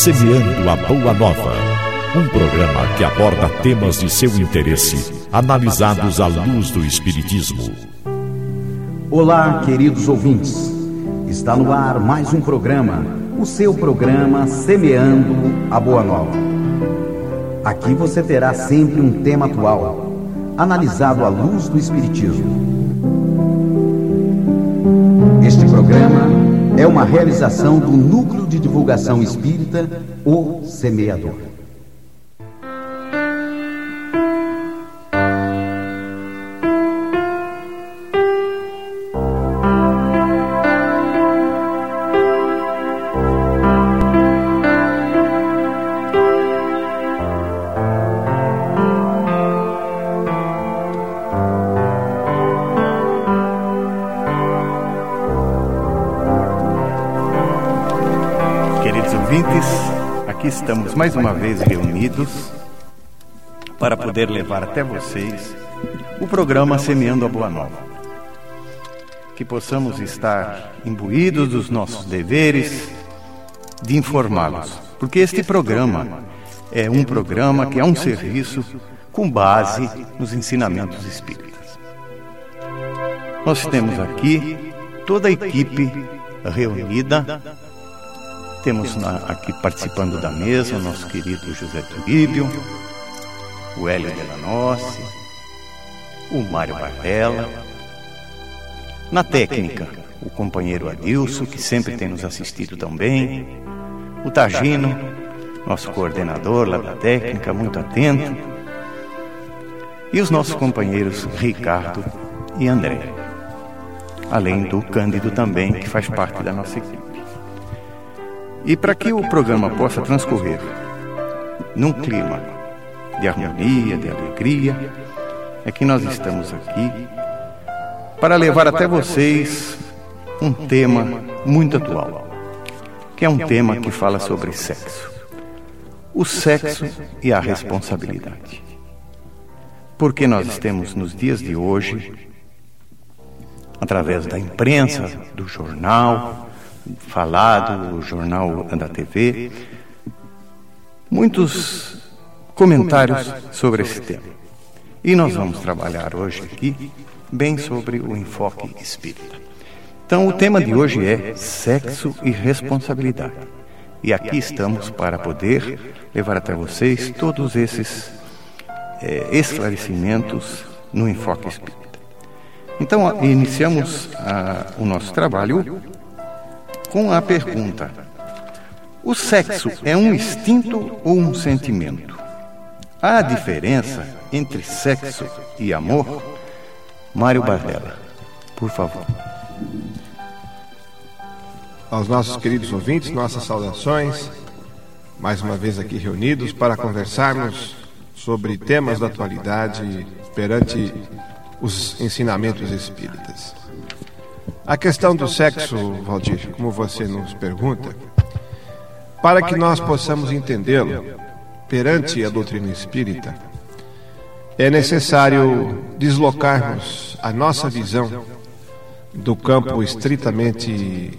Semeando a Boa Nova. Um programa que aborda temas de seu interesse, analisados à luz do Espiritismo. Olá, queridos ouvintes. Está no ar mais um programa, o seu programa Semeando a Boa Nova. Aqui você terá sempre um tema atual, analisado à luz do Espiritismo. É uma realização do Núcleo de Divulgação Espírita, O Semeador. Estamos mais uma vez reunidos para poder levar até vocês o programa Semeando a Boa Nova. Que possamos estar imbuídos dos nossos deveres de informá-los, porque este programa é um programa que é um serviço com base nos ensinamentos espíritas. Nós temos aqui toda a equipe reunida temos na, aqui participando da mesa o nosso querido José Turíbio, o Hélio Delanossi, o Mário Bardella. Na técnica, o companheiro Adilson, que sempre tem nos assistido também, o Tagino, nosso coordenador lá da técnica, muito atento, e os nossos companheiros Ricardo e André, além do Cândido também, que faz parte da nossa equipe. E para que o programa possa transcorrer num clima de harmonia, de alegria, é que nós estamos aqui para levar até vocês um tema muito atual, que é um tema que fala sobre sexo. O sexo e a responsabilidade. Porque nós temos nos dias de hoje, através da imprensa, do jornal, falado, o jornal da TV, muitos comentários sobre esse tema. E nós vamos trabalhar hoje aqui bem sobre o enfoque espírita. Então, o tema de hoje é sexo e responsabilidade. E aqui estamos para poder levar até vocês todos esses é, esclarecimentos no enfoque espírita. Então, iniciamos a, o nosso trabalho com a pergunta: O sexo é um instinto ou um sentimento? Há diferença entre sexo e amor? Mário Bardella, por favor. Aos nossos queridos ouvintes, nossas saudações, mais uma vez aqui reunidos para conversarmos sobre temas da atualidade perante os ensinamentos espíritas. A questão do sexo, Valdir, como você nos pergunta, para que nós possamos entendê-lo perante a doutrina espírita, é necessário deslocarmos a nossa visão do campo estritamente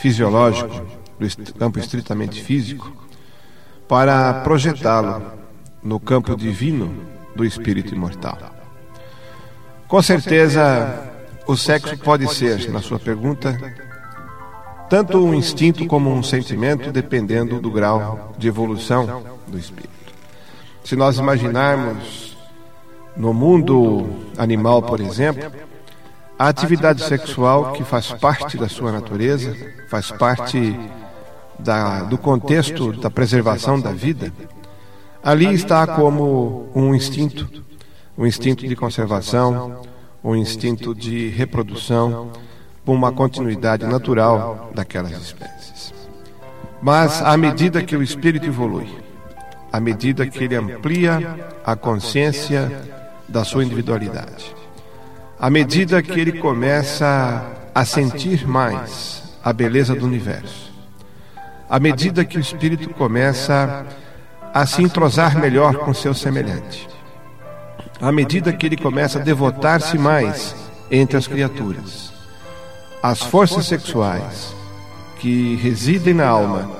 fisiológico, do campo estritamente físico, para projetá-lo no campo divino do espírito imortal. Com certeza, o sexo pode ser, na sua pergunta, tanto um instinto como um sentimento, dependendo do grau de evolução do espírito. Se nós imaginarmos no mundo animal, por exemplo, a atividade sexual que faz parte da sua natureza, faz parte da, do contexto da preservação da vida, ali está como um instinto, um instinto de conservação, o instinto de reprodução por uma continuidade natural daquelas espécies. Mas à medida que o espírito evolui, à medida que ele amplia a consciência da sua individualidade, à medida que ele começa a sentir mais a beleza do universo, à medida que o espírito começa a se entrosar melhor com seu semelhante, à medida que ele começa a devotar-se mais entre as criaturas. As forças sexuais que residem na alma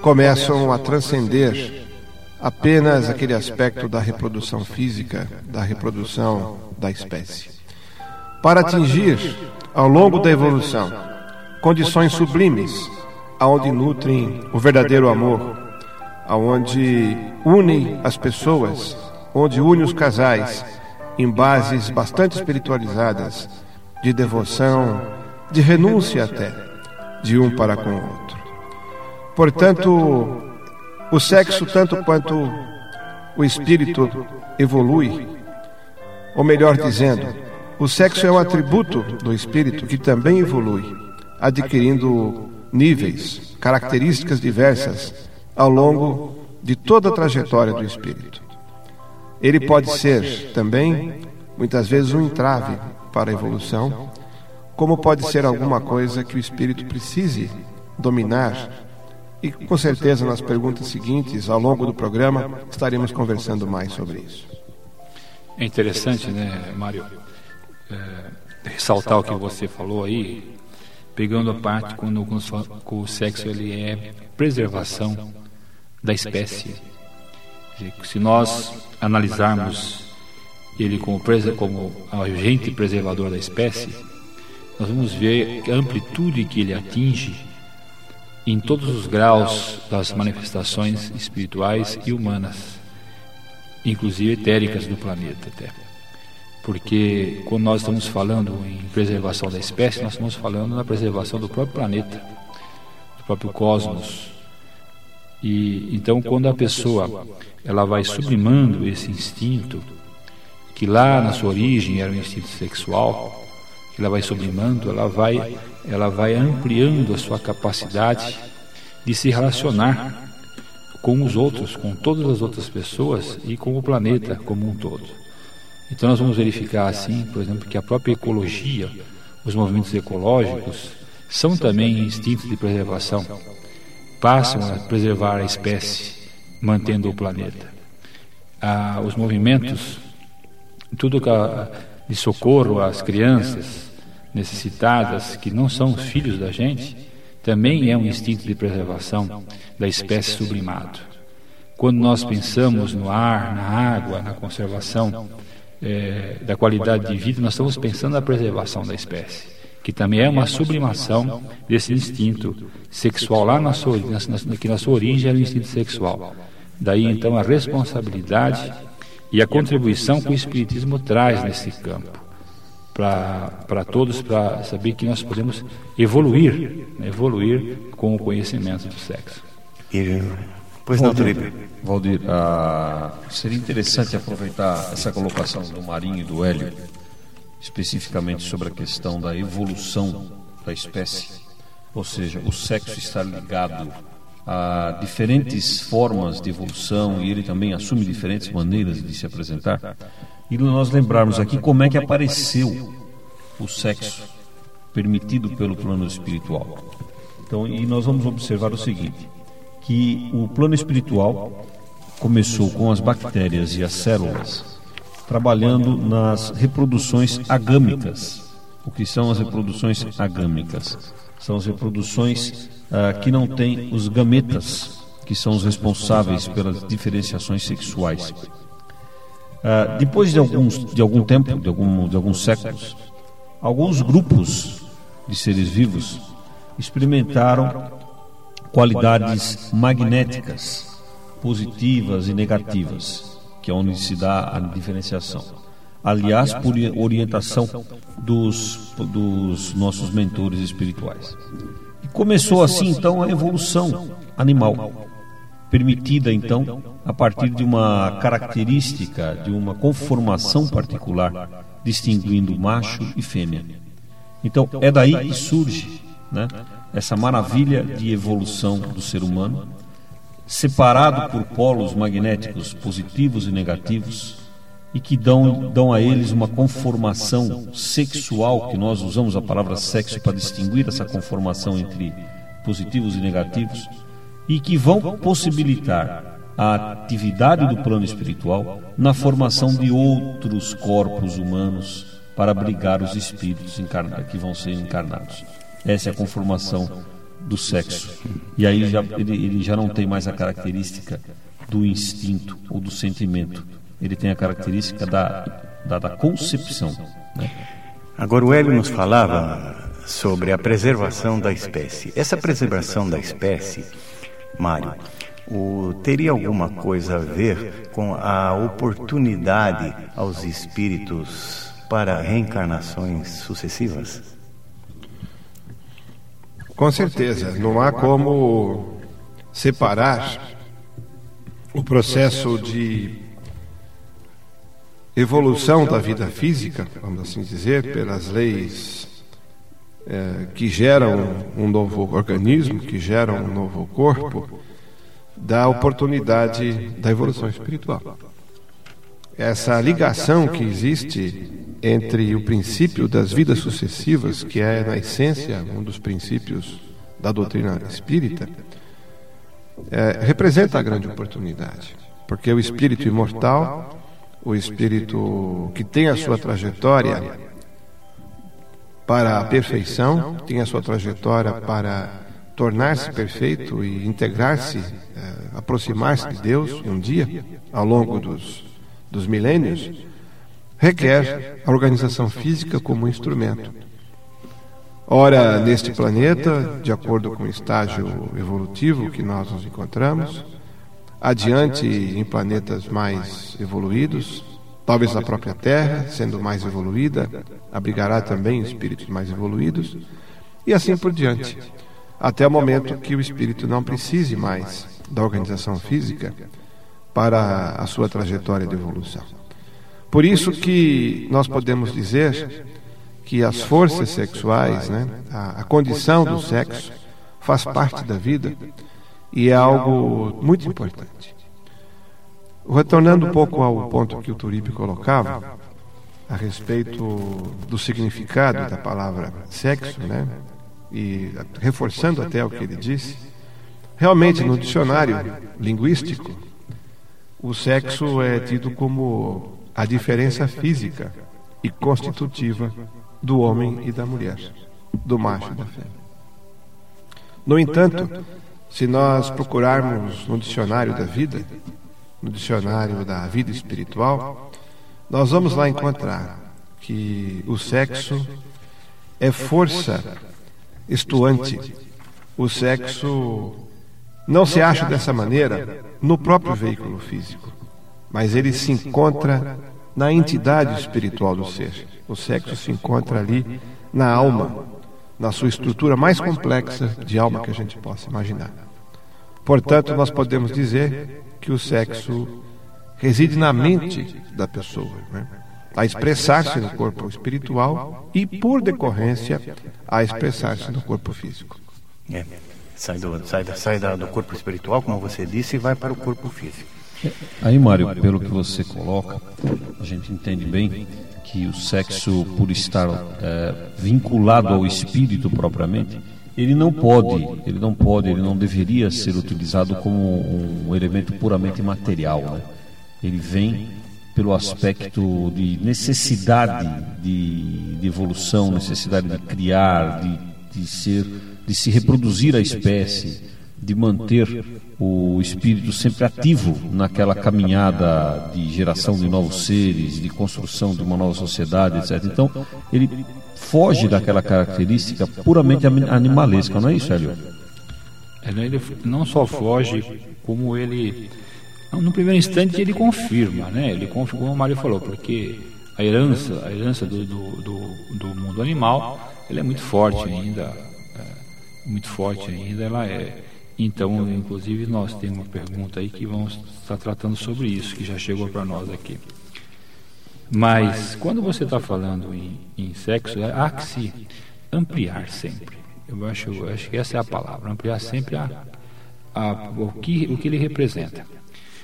começam a transcender apenas aquele aspecto da reprodução física, da reprodução da espécie. Para atingir, ao longo da evolução, condições sublimes, aonde nutrem o verdadeiro amor, aonde unem as pessoas, onde unem os casais em bases bastante espiritualizadas de devoção, de renúncia até, de um para com o outro. Portanto, o sexo, tanto quanto o espírito evolui, ou melhor dizendo, o sexo é um atributo do espírito que também evolui, adquirindo níveis, características diversas ao longo de toda a trajetória do espírito. Ele pode ser também, muitas vezes, um entrave para a evolução, como pode ser alguma coisa que o espírito precise dominar. E com certeza nas perguntas seguintes, ao longo do programa, estaremos conversando mais sobre isso. É interessante, né, Mário, é, ressaltar o que você falou aí, pegando a parte quando o sexo ele é preservação da espécie. Se nós analisarmos ele como, como agente preservador da espécie, nós vamos ver a amplitude que ele atinge em todos os graus das manifestações espirituais e humanas, inclusive etéricas do planeta até. Porque quando nós estamos falando em preservação da espécie, nós estamos falando na preservação do próprio planeta, do próprio cosmos. E então quando a pessoa ela vai sublimando esse instinto que lá na sua origem era um instinto sexual, ela vai sublimando, ela vai, ela vai ampliando a sua capacidade de se relacionar com os outros, com todas as outras pessoas e com o planeta como um todo. Então nós vamos verificar assim, por exemplo, que a própria ecologia, os movimentos ecológicos, são também instintos de preservação, passam a preservar a espécie, mantendo o planeta. Ah, os movimentos, tudo que a, de socorro às crianças necessitadas, que não são filhos da gente, também é um instinto de preservação da espécie sublimado. Quando nós pensamos no ar, na água, na conservação é, da qualidade de vida, nós estamos pensando na preservação da espécie, que também é uma sublimação desse instinto sexual lá na sua, na, que na sua origem era o instinto sexual. Daí então a responsabilidade e a contribuição que o Espiritismo traz nesse campo para todos, para saber que nós podemos evoluir, né, evoluir com o conhecimento do sexo. E, pois não, Valdir, Valdir ah, seria interessante aproveitar essa colocação do Marinho e do Hélio, especificamente sobre a questão da evolução da espécie, ou seja, o sexo está ligado a diferentes formas de evolução e ele também assume diferentes maneiras de se apresentar. E nós lembrarmos aqui como é que apareceu o sexo permitido pelo plano espiritual. Então, e nós vamos observar o seguinte, que o plano espiritual começou com as bactérias e as células trabalhando nas reproduções agâmicas. O que são as reproduções agâmicas? São as reproduções ah, que não têm os gametas, que são os responsáveis pelas diferenciações sexuais. Ah, depois de, alguns, de algum tempo, de, algum, de alguns séculos, alguns grupos de seres vivos experimentaram qualidades magnéticas, positivas e negativas, que é onde se dá a diferenciação. Aliás, por orientação dos, dos nossos mentores espirituais. Começou assim então a evolução animal, permitida então a partir de uma característica, de uma conformação particular, distinguindo macho e fêmea. Então é daí que surge né, essa maravilha de evolução do ser humano, separado por polos magnéticos positivos e negativos, e que dão, dão a eles uma conformação sexual, que nós usamos a palavra sexo para distinguir essa conformação entre positivos e negativos, e que vão possibilitar a atividade do plano espiritual na formação de outros corpos humanos para abrigar os espíritos que vão ser encarnados. Essa é a conformação do sexo. E aí já, ele, ele já não tem mais a característica do instinto ou do sentimento. Ele tem a característica da, da, da concepção. Né? Agora, o Hélio nos falava sobre a preservação da espécie. Essa preservação da espécie, Mário, o, teria alguma coisa a ver com a oportunidade aos espíritos para reencarnações sucessivas? Com certeza, não há como separar o processo de evolução da vida física, vamos assim dizer, pelas leis é, que geram um novo organismo, que geram um novo corpo, da oportunidade da evolução espiritual. Essa ligação que existe entre o princípio das vidas sucessivas, que é, na essência, um dos princípios da doutrina espírita, é, representa a grande oportunidade. Porque o espírito imortal, o espírito que tem a sua trajetória para a perfeição, tem a sua trajetória para tornar-se perfeito e integrar-se, é, aproximar-se de Deus um dia, ao longo dos, dos milênios, requer a organização física como instrumento. Ora, neste planeta, de acordo com o estágio evolutivo que nós nos encontramos, adiante em planetas mais evoluídos, talvez a própria Terra, sendo mais evoluída, abrigará também espíritos mais evoluídos, e assim por diante, até o momento que o espírito não precise mais da organização física para a sua trajetória de evolução. Por isso que nós podemos dizer que as forças sexuais, né, a, a condição do sexo, faz parte da vida e é algo muito importante. Retornando um pouco ao ponto que o Turibe colocava, a respeito do significado da palavra sexo, né? E reforçando até o que ele disse, realmente no dicionário linguístico, o sexo é tido como a diferença física e constitutiva do homem e da mulher, do macho e da fêmea. No entanto, se nós procurarmos no dicionário da vida, no dicionário da vida espiritual, nós vamos lá encontrar que o sexo é força estuante. O sexo não se acha dessa maneira no próprio veículo físico mas ele se encontra na entidade espiritual do ser. O sexo se encontra ali na alma, na sua estrutura mais complexa de alma que a gente possa imaginar. Portanto, nós podemos dizer que o sexo reside na mente da pessoa, né? a expressar-se no corpo espiritual e, por decorrência, a expressar-se no corpo físico. É. Sai, do, sai, sai do corpo espiritual, como você disse, e vai para o corpo físico. Aí, Mário, pelo que você coloca, a gente entende bem que o sexo, por estar é, vinculado ao espírito propriamente, ele não pode, ele não pode, ele não deveria ser utilizado como um elemento puramente material. Né? Ele vem pelo aspecto de necessidade de, de evolução, necessidade de criar, de, de ser, de se reproduzir a espécie de manter o espírito sempre ativo naquela caminhada de geração de novos seres, de construção de uma nova sociedade, etc. Então, ele foge daquela característica puramente animalesca, não é isso, Hélio? Ele não só foge, como ele, no primeiro instante, ele confirma, né? Ele confirma, como o Mário falou, porque a herança, a herança do, do, do, do mundo animal, ela é muito forte ainda, é, muito forte ainda, ela é então, inclusive, nós temos uma pergunta aí que vamos estar tratando sobre isso, que já chegou para nós aqui. Mas, quando você está falando em, em sexo, há que se ampliar sempre. Eu acho, eu acho que essa é a palavra, ampliar sempre a, a, o, que, o que ele representa.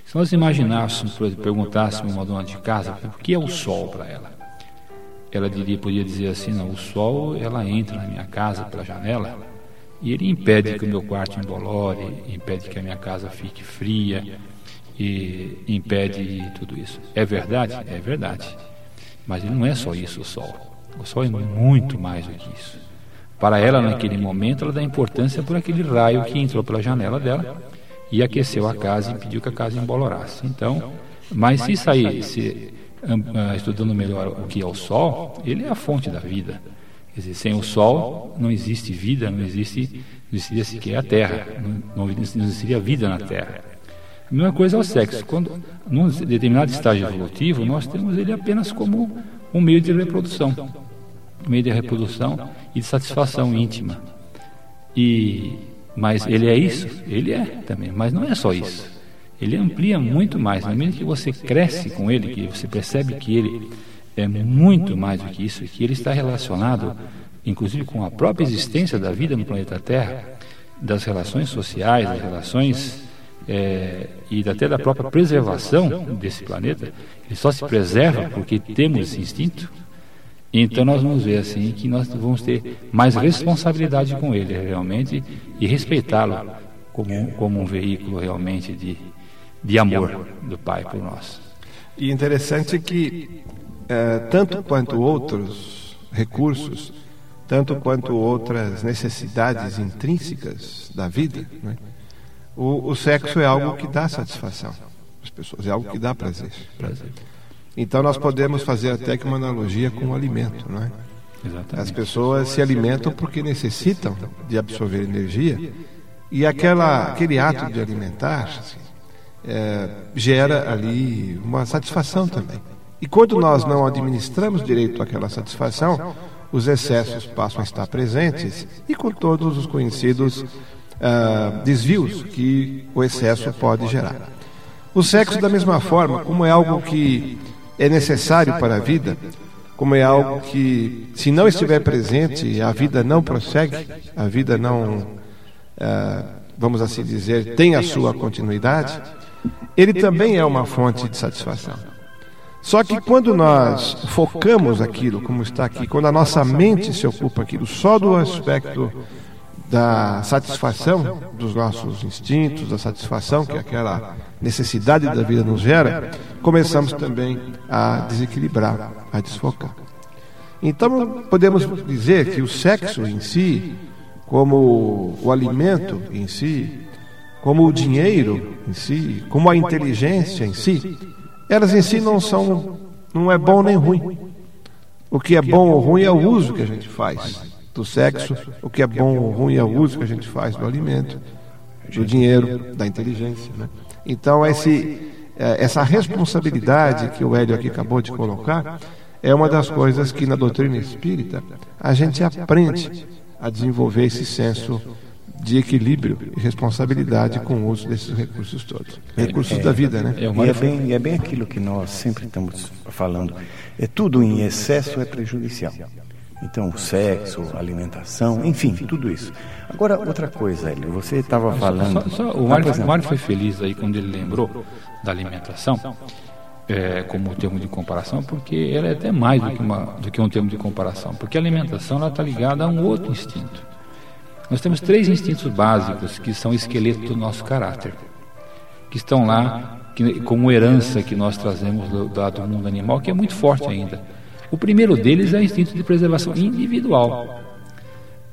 Se nós imaginássemos, perguntássemos uma dona de casa, o que é o sol para ela? Ela diria, podia dizer assim, não, o sol, ela entra na minha casa pela janela, e ele impede que o meu quarto embolore, impede que a minha casa fique fria, e impede tudo isso. É verdade? É verdade. Mas não é só isso o sol. O sol é muito mais do que isso. Para ela, naquele momento, ela dá importância por aquele raio que entrou pela janela dela e aqueceu a casa e impediu que a casa embolorasse. Então, mas se sair, se, uh, estudando melhor o que é o Sol, ele é a fonte da vida. Quer dizer, sem o Sol não existe vida, não existe, não existiria sequer a Terra, não, não existiria vida na Terra. A mesma coisa é o sexo. Quando, num determinado estágio evolutivo, nós temos ele apenas como um meio de reprodução. Um meio de reprodução e de satisfação íntima. E, mas ele é isso? Ele é também, mas não é só isso. Ele amplia muito mais. Na medida que você cresce com ele, que você percebe que ele é muito mais do que isso, que ele está relacionado, inclusive, com a própria existência da vida no planeta Terra, das relações sociais, das relações é, e até da própria preservação desse planeta, ele só se preserva porque temos esse instinto. Então nós vamos ver assim que nós vamos ter mais responsabilidade com ele realmente e respeitá-lo como, como um veículo realmente de, de amor do Pai por nós. E interessante que é, tanto quanto outros recursos, tanto quanto outras necessidades intrínsecas da vida, né? O, o sexo é algo que dá satisfação às pessoas, é algo que dá prazer. Então nós podemos fazer até que uma analogia com o alimento, não é? As pessoas se alimentam porque necessitam de absorver energia e aquela, aquele ato de alimentar assim, é, gera ali uma satisfação também. E quando nós não administramos direito aquela satisfação, os excessos passam a estar presentes e com todos os conhecidos uh, desvios que o excesso pode gerar. O sexo, da mesma forma, como é algo que é necessário para a vida, como é algo que, se não estiver presente, a vida não prossegue, a vida não, uh, vamos assim dizer, tem a sua continuidade, ele também é uma fonte de satisfação. Só que quando nós focamos aquilo, como está aqui, quando a nossa mente se ocupa aquilo só do aspecto da satisfação dos nossos instintos, da satisfação que aquela necessidade da vida nos gera, começamos também a desequilibrar, a desfocar. Então, podemos dizer que o sexo em si, como o alimento em si, como o dinheiro em si, como a inteligência em si, elas em si não são, não é bom nem ruim. O que é bom ou ruim é o uso que a gente faz do sexo, o que é bom ou ruim é o uso que a gente faz do alimento, do dinheiro, da inteligência. Né? Então, esse, é, essa responsabilidade que o Hélio aqui acabou de colocar é uma das coisas que na doutrina espírita a gente aprende a desenvolver esse senso de equilíbrio e responsabilidade com o uso desses recursos todos. Recursos é, da vida, né? É, e é bem, é bem aquilo que nós sempre estamos falando. É tudo em excesso é prejudicial. Então, o sexo, alimentação, enfim, tudo isso. Agora, outra coisa, Hélio, você estava falando. Só, só, o, Mário, o Mário foi feliz aí quando ele lembrou da alimentação é, como termo de comparação, porque ela é até mais do que, uma, do que um termo de comparação, porque a alimentação está ligada a um outro instinto. Nós temos três instintos básicos que são esqueleto do nosso caráter, que estão lá que, como herança que nós trazemos do, do mundo animal, que é muito forte ainda o primeiro deles é o instinto de preservação individual.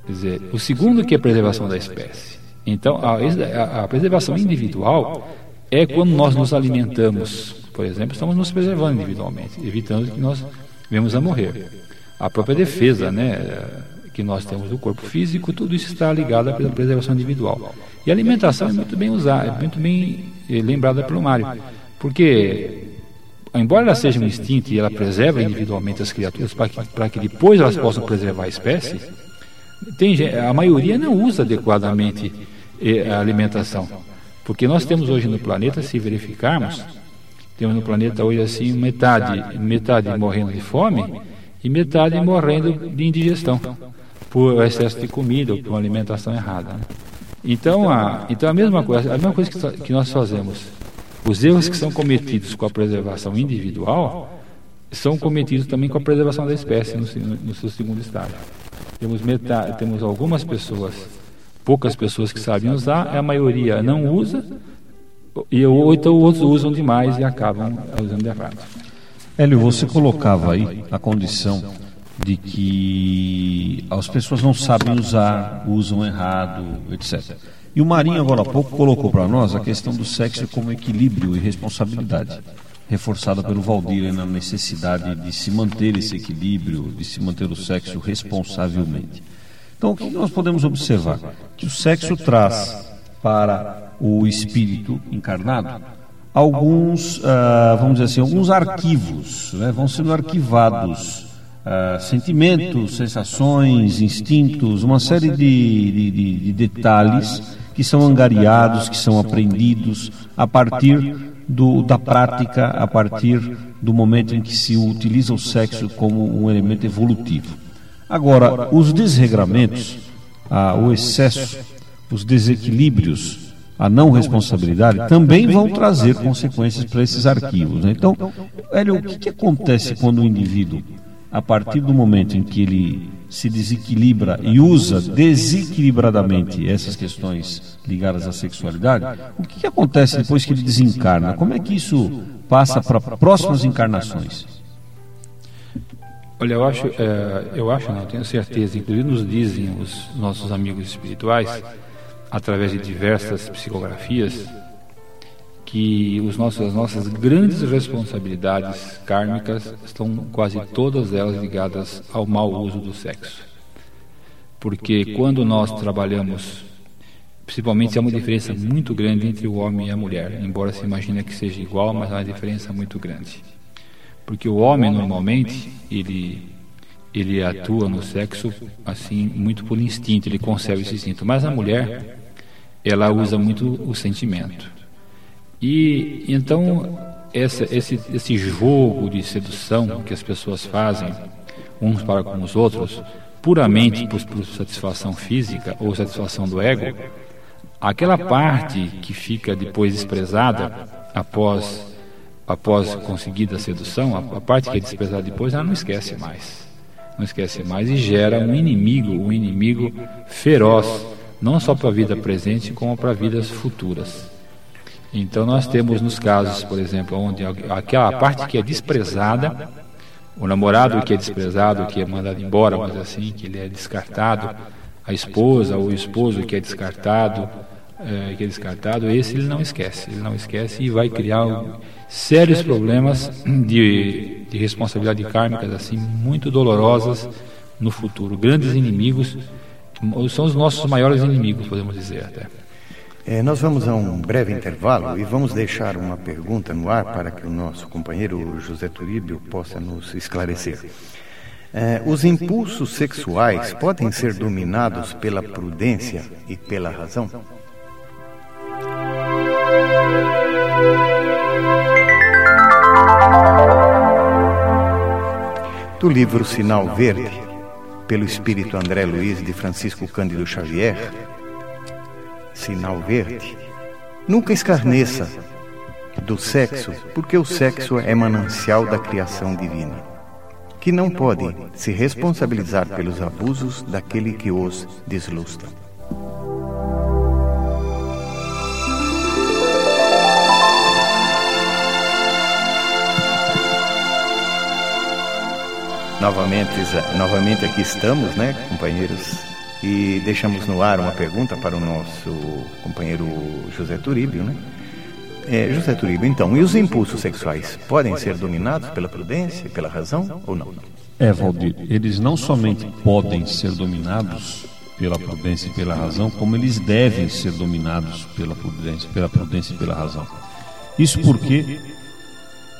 Quer dizer, o segundo que é a preservação da espécie. Então, a, a, a preservação individual é quando nós nos alimentamos, por exemplo, estamos nos preservando individualmente, evitando que nós venhamos a morrer. A própria defesa, né, que nós temos do corpo físico, tudo isso está ligado à preservação individual. E a alimentação é muito bem usada, é muito bem eh, lembrada pelo Mário, porque embora ela seja um instinto e ela preserva individualmente as criaturas para que, para que depois elas possam preservar a espécie, tem, a maioria não usa adequadamente eh, a alimentação. Porque nós temos hoje no planeta, se verificarmos, temos no planeta hoje assim metade, metade morrendo de fome e metade morrendo de indigestão por excesso de comida ou por uma alimentação errada. Né? Então, a, então a mesma coisa, a mesma coisa que, que nós fazemos os erros que são cometidos com a preservação individual são cometidos também com a preservação da espécie no, no seu segundo estágio. Temos, metade, temos algumas pessoas, poucas pessoas que sabem usar, a maioria não usa, e ou então outros usam demais e acabam usando errado. Hélio, você colocava aí a condição de que as pessoas não sabem usar, usam errado, etc. E o Marinho, agora há pouco, colocou para nós a questão do sexo como equilíbrio e responsabilidade, reforçada pelo Valdir na necessidade de se manter esse equilíbrio, de se manter o sexo responsavelmente. Então, o que nós podemos observar? Que o sexo traz para o espírito encarnado alguns, uh, vamos dizer assim, alguns arquivos, né? vão sendo arquivados uh, sentimentos, sensações, instintos, uma série de, de, de, de detalhes que são angariados, que são aprendidos a partir do, da prática, a partir do momento em que se utiliza o sexo como um elemento evolutivo. Agora, os desregramentos, ah, o excesso, os desequilíbrios, a não responsabilidade também vão trazer consequências para esses arquivos. Né? Então, Hélio, o que, que acontece quando o indivíduo a partir do momento em que ele se desequilibra e usa desequilibradamente essas questões ligadas à sexualidade, o que, acontece depois que ele desencarna? Como é que isso passa para próximas encarnações? Olha, eu acho, é, eu acho, não, tenho certeza, inclusive nos dizem os nossos amigos espirituais, através de diversas psicografias, que os nossos, as nossas grandes responsabilidades kármicas estão quase todas elas ligadas ao mau uso do sexo. Porque quando nós trabalhamos, principalmente há uma diferença muito grande entre o homem e a mulher, embora se imagine que seja igual, mas há uma diferença muito grande. Porque o homem normalmente, ele ele atua no sexo assim muito por instinto, ele concebe esse instinto, mas a mulher ela usa muito o sentimento. E então essa, esse, esse jogo de sedução que as pessoas fazem uns para com os outros, puramente por, por satisfação física ou satisfação do ego, aquela parte que fica depois desprezada após após conseguida a sedução, a, a parte que é desprezada depois, ela não esquece mais. Não esquece mais e gera um inimigo, um inimigo feroz, não só para a vida presente, como para vidas futuras. Então nós temos nos casos, por exemplo, onde aquela parte que é desprezada, o namorado que é desprezado, que é mandado embora, mas assim, que ele é descartado, a esposa ou o esposo que é descartado, é, que é descartado, esse ele não esquece, ele não esquece e vai criar sérios problemas de, de responsabilidade kármicas assim muito dolorosas no futuro. Grandes inimigos são os nossos maiores inimigos, podemos dizer até. É, nós vamos a um breve intervalo e vamos deixar uma pergunta no ar para que o nosso companheiro José Turíbio possa nos esclarecer. É, os impulsos sexuais podem ser dominados pela prudência e pela razão? Do livro Sinal Verde, pelo espírito André Luiz de Francisco Cândido Xavier, sinal verde. Nunca escarneça do sexo, porque o sexo é manancial da criação divina, que não pode se responsabilizar pelos abusos daquele que os deslustra. Novamente, novamente aqui estamos, né, companheiros e deixamos no ar uma pergunta para o nosso companheiro José Turíbio, né? É, José Turíbio, então, e os impulsos sexuais podem ser dominados pela prudência, pela razão ou não? É, Valdir, eles não somente podem ser dominados pela prudência e pela razão, como eles devem ser dominados pela prudência, pela prudência e pela razão. Isso porque,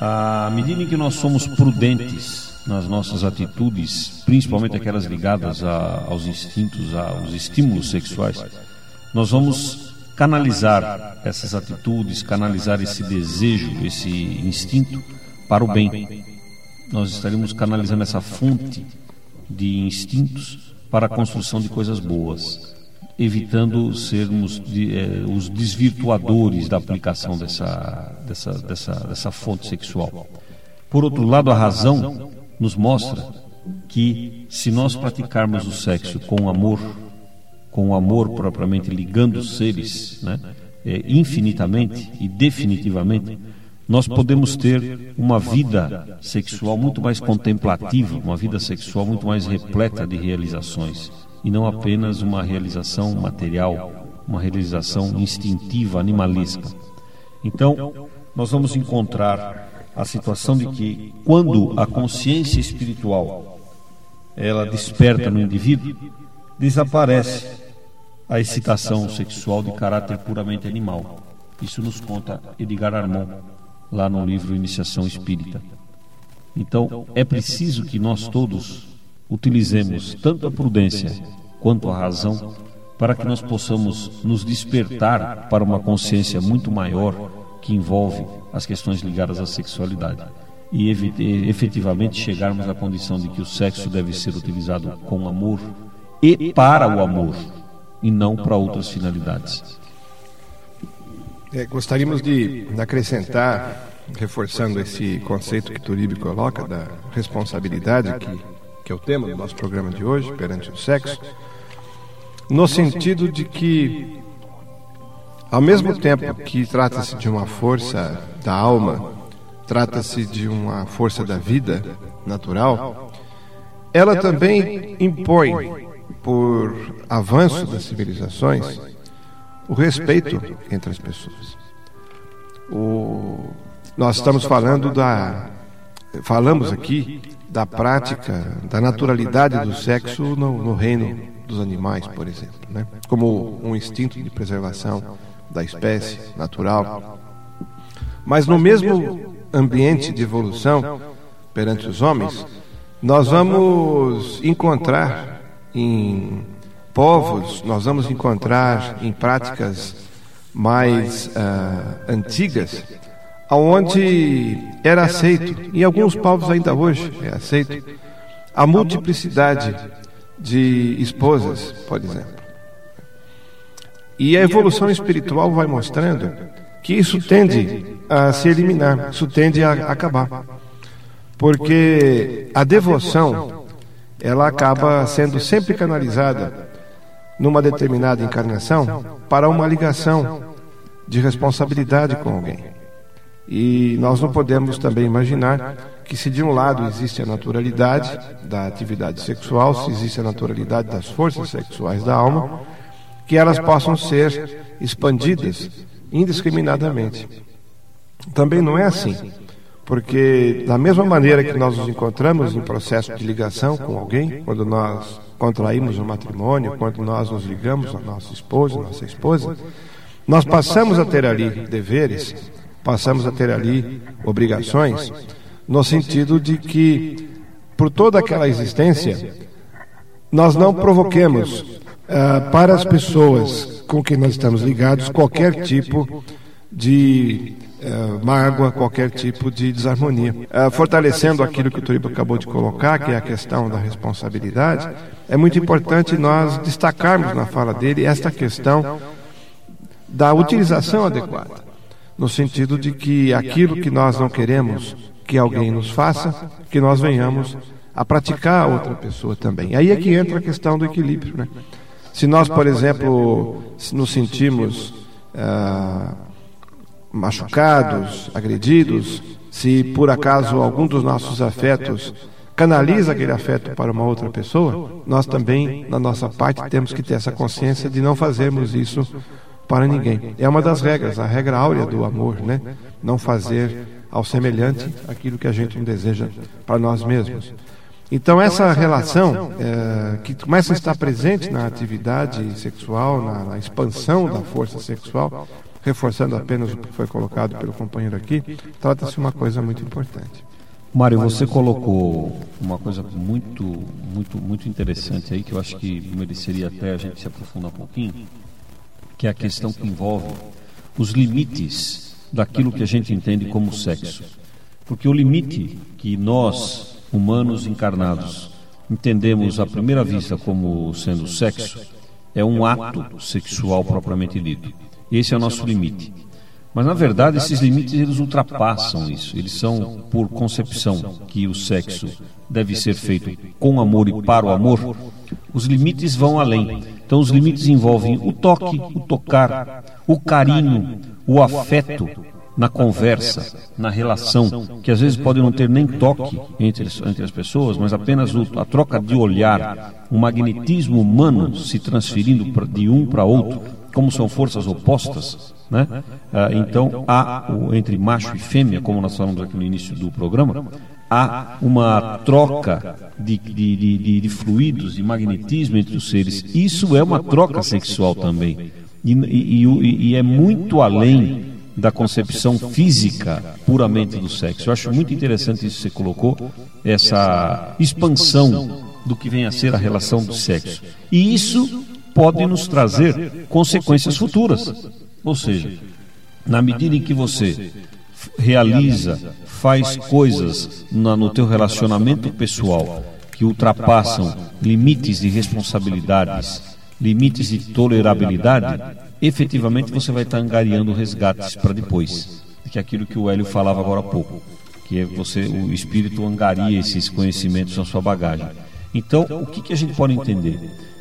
à medida em que nós somos prudentes nas nossas atitudes, principalmente aquelas ligadas a, aos instintos, aos estímulos sexuais, nós vamos canalizar essas atitudes, canalizar esse desejo, esse instinto para o bem. Nós estaremos canalizando essa fonte de instintos para a construção de coisas boas, evitando sermos de, eh, os desvirtuadores da aplicação dessa, dessa, dessa, dessa fonte sexual. Por outro lado, a razão nos mostra que se nós praticarmos o sexo com amor, com o amor propriamente ligando os seres, né, é, infinitamente e definitivamente, nós podemos ter uma vida sexual muito mais contemplativa, uma vida sexual muito mais repleta de realizações, e não apenas uma realização material, uma realização instintiva, animalesca. Então, nós vamos encontrar a situação de que quando a consciência espiritual ela desperta no indivíduo, desaparece a excitação sexual de caráter puramente animal. Isso nos conta Edgar Armand lá no livro Iniciação Espírita. Então, é preciso que nós todos utilizemos tanto a prudência quanto a razão para que nós possamos nos despertar para uma consciência muito maior que envolve as questões ligadas à sexualidade e efetivamente chegarmos à condição de que o sexo deve ser utilizado com amor e para o amor e não para outras finalidades. É, gostaríamos de acrescentar, reforçando esse conceito que Turibe coloca da responsabilidade, que, que é o tema do nosso programa de hoje, perante o sexo, no sentido de que, ao mesmo tempo que trata-se de uma força da alma, trata-se de uma força da vida natural, ela também impõe, por avanço das civilizações, o respeito entre as pessoas. O, nós estamos falando da. Falamos aqui da prática, da naturalidade do sexo no, no reino dos animais, por exemplo, né? como um instinto de preservação da espécie natural. Mas no mesmo ambiente de evolução perante os homens, nós vamos encontrar em povos, nós vamos encontrar em práticas mais uh, antigas, aonde era aceito, e alguns povos ainda hoje é aceito, a multiplicidade de esposas, por exemplo. E a evolução espiritual vai mostrando que isso tende a se eliminar, isso tende a acabar. Porque a devoção, ela acaba sendo sempre canalizada numa determinada encarnação para uma ligação de responsabilidade com alguém. E nós não podemos também imaginar que, se de um lado existe a naturalidade da atividade sexual, se existe a naturalidade das forças sexuais da alma, que elas possam ser expandidas indiscriminadamente. Também não é assim, porque, da mesma maneira que nós nos encontramos em processo de ligação com alguém, quando nós contraímos um matrimônio, quando nós nos ligamos a nossa esposa, nossa esposa, nós passamos a ter ali deveres, passamos a ter ali obrigações, no sentido de que, por toda aquela existência, nós não provoquemos uh, para as pessoas com quem nós estamos ligados qualquer tipo de uh, mágoa, qualquer tipo de desarmonia. Uh, fortalecendo aquilo que o Turiba acabou de colocar, que é a questão da responsabilidade, é muito importante nós destacarmos na fala dele esta questão da utilização adequada, no sentido de que aquilo que nós não queremos que alguém nos faça, que nós venhamos a praticar a outra pessoa também. Aí é que entra a questão do equilíbrio. Né? Se nós, por exemplo, nos sentimos ah, machucados, agredidos, se por acaso algum dos nossos afetos canaliza aquele afeto para uma outra pessoa, nós também, na nossa parte, temos que ter essa consciência de não fazermos isso para ninguém. É uma das regras, a regra áurea do amor, né? Não fazer ao semelhante aquilo que a gente não deseja para nós mesmos. Então, essa relação é, que começa a estar presente na atividade sexual, na, na expansão da força sexual, reforçando apenas o que foi colocado pelo companheiro aqui, trata-se de uma coisa muito importante. Mário, você colocou uma coisa muito, muito, muito interessante aí que eu acho que mereceria até a gente se aprofundar um pouquinho, que é a questão que envolve os limites daquilo que a gente entende como sexo. Porque o limite que nós humanos encarnados entendemos à primeira vista como sendo sexo, é um ato sexual propriamente dito. Esse é o nosso limite. Mas na verdade esses limites eles ultrapassam isso. Eles são por concepção que o sexo deve ser feito com amor e para o amor. Os limites vão além. Então os limites envolvem o toque, o tocar, o carinho, o afeto, na conversa, na relação, que às vezes pode não ter nem toque entre, entre as pessoas, mas apenas o, a troca de olhar, o magnetismo humano se transferindo de um para outro, como são forças opostas, né? Ah, então há entre macho e fêmea, como nós falamos aqui no início do programa, há uma troca de, de, de, de fluidos, de magnetismo entre os seres. Isso é uma troca sexual também. E, e, e, é muito além da concepção física puramente do sexo. Eu acho muito interessante isso que você colocou, essa expansão do que vem a ser a relação do sexo. E isso pode nos trazer consequências futuras. Ou seja, na medida em que você realiza, faz coisas no teu relacionamento pessoal que ultrapassam limites de responsabilidades, limites de tolerabilidade, efetivamente você vai estar angariando resgates para depois. Que é aquilo que o Hélio falava agora há pouco, que é você, o espírito angaria esses conhecimentos na sua bagagem. Então, o que, que a gente pode entender?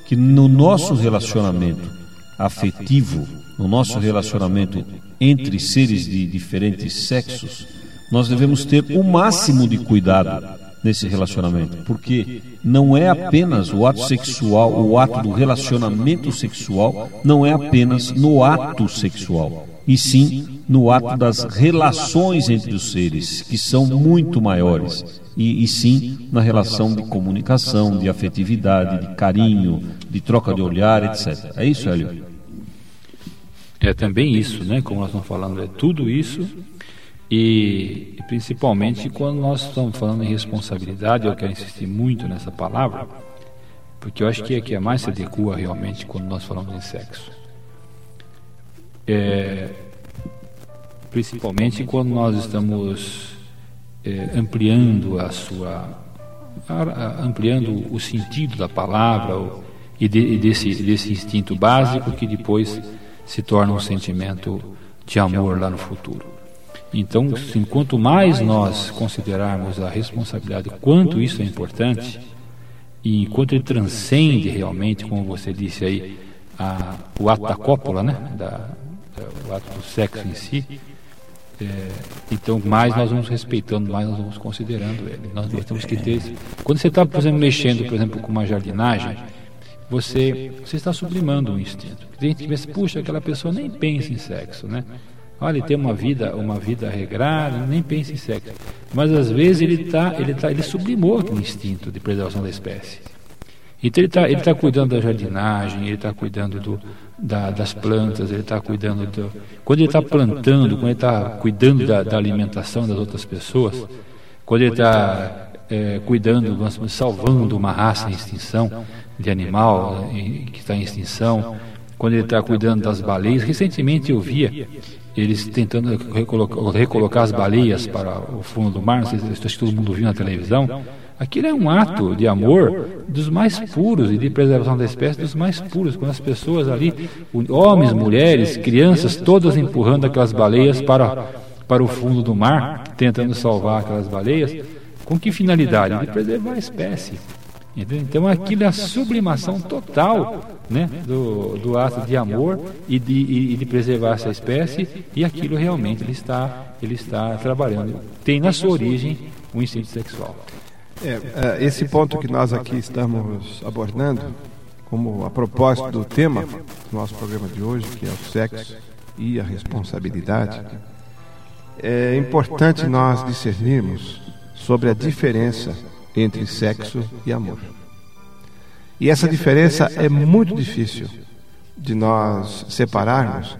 Que no nosso relacionamento afetivo, no nosso relacionamento entre seres de diferentes sexos, nós devemos ter o máximo de cuidado nesse relacionamento, porque não é apenas o ato sexual, o ato do relacionamento sexual, não é apenas no ato sexual, e sim no ato das relações entre os seres, que são muito maiores, e, e sim na relação de comunicação, de afetividade, de carinho, de troca de olhar, etc. É isso, Hélio? É também isso, né? Como nós estamos falando, é tudo isso e, principalmente quando nós estamos falando em responsabilidade, eu quero insistir muito nessa palavra, porque eu acho que é que é mais se adequa realmente quando nós falamos em sexo. É, principalmente quando nós estamos é, ampliando a sua ampliando o sentido da palavra e, de, e desse, desse instinto básico que depois se torna um sentimento de amor lá no futuro. Então, assim, quanto mais nós considerarmos a responsabilidade, quanto isso é importante, e enquanto ele transcende realmente, como você disse aí, a, o ato da cópula, né? Da, da, o ato do sexo em si, é, então mais nós vamos respeitando, mais nós vamos considerando ele. Nós, nós temos que ter. Quando você está, por exemplo, mexendo, por exemplo, com uma jardinagem, você, você está sublimando um instinto. Tem gente que pensa, puxa, aquela pessoa nem pensa em sexo, né? Olha, ele tem uma vida, uma vida regrada, nem pensa em sexo. Mas às vezes ele tá, ele tá, ele sublimou o instinto de preservação da espécie. Então ele está ele tá cuidando da jardinagem, ele está cuidando do, da, das plantas, ele está cuidando do. Quando ele está plantando, quando ele está cuidando da, da, alimentação das outras pessoas, quando ele está é, cuidando, salvando uma raça em extinção, de animal que está em extinção, quando ele está cuidando das baleias. Recentemente eu via eles tentando recolocar, recolocar as baleias para o fundo do mar, sei se todo mundo viu na televisão. Aquilo é um ato de amor dos mais puros e de preservação da espécie dos mais puros, quando as pessoas ali, homens, mulheres, crianças, todas empurrando aquelas baleias para, para o fundo do mar, tentando salvar aquelas baleias. Com que finalidade? De preservar a espécie. Entendeu? Então aquilo é a sublimação total né, do, do ato de amor e de, e de preservar essa espécie, e aquilo realmente ele está, ele está trabalhando. Tem na sua origem o instinto sexual. É, é, esse ponto que nós aqui estamos abordando, como a propósito do tema do nosso programa de hoje, que é o sexo e a responsabilidade, é importante nós discernirmos sobre a diferença entre sexo e amor. E essa diferença é muito difícil de nós separarmos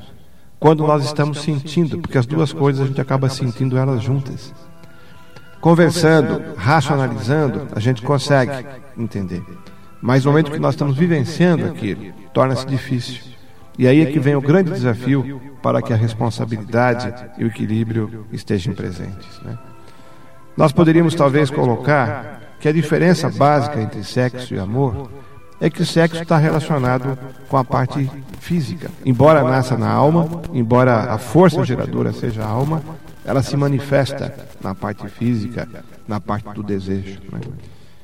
quando nós estamos sentindo, porque as duas coisas a gente acaba sentindo elas juntas. Conversando, racionalizando, a gente consegue entender. Mas no momento que nós estamos vivenciando aquilo, torna-se difícil. E aí é que vem o grande desafio para que a responsabilidade e o equilíbrio estejam presentes. Né? Nós poderíamos talvez colocar que a diferença básica entre sexo e amor é que o sexo está relacionado com a parte física. Embora nasça na alma, embora a força geradora seja a alma, ela se manifesta na parte física, na parte do desejo. Né?